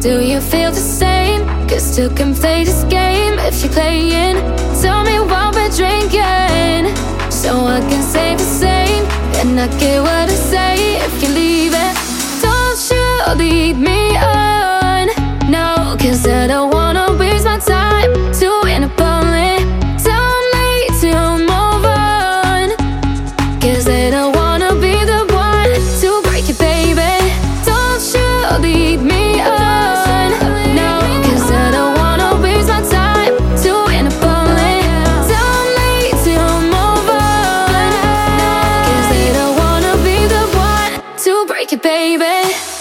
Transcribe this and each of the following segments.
Do you feel the same? Cause two can play this game if you're playing. Tell me what we're drinking. So I can say the same. And I get what I say if you leave it. Don't you leave me up. like it, baby.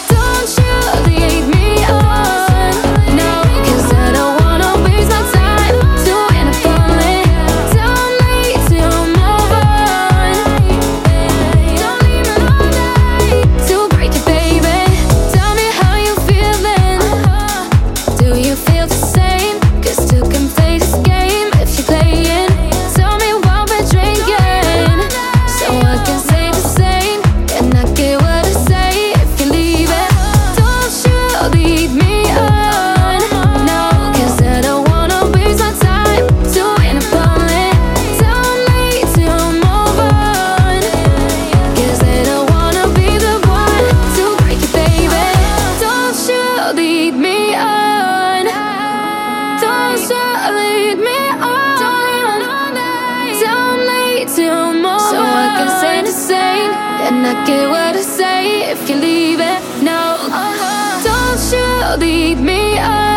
not get what I say if you leave it. now. uh-huh. don't you leave me up.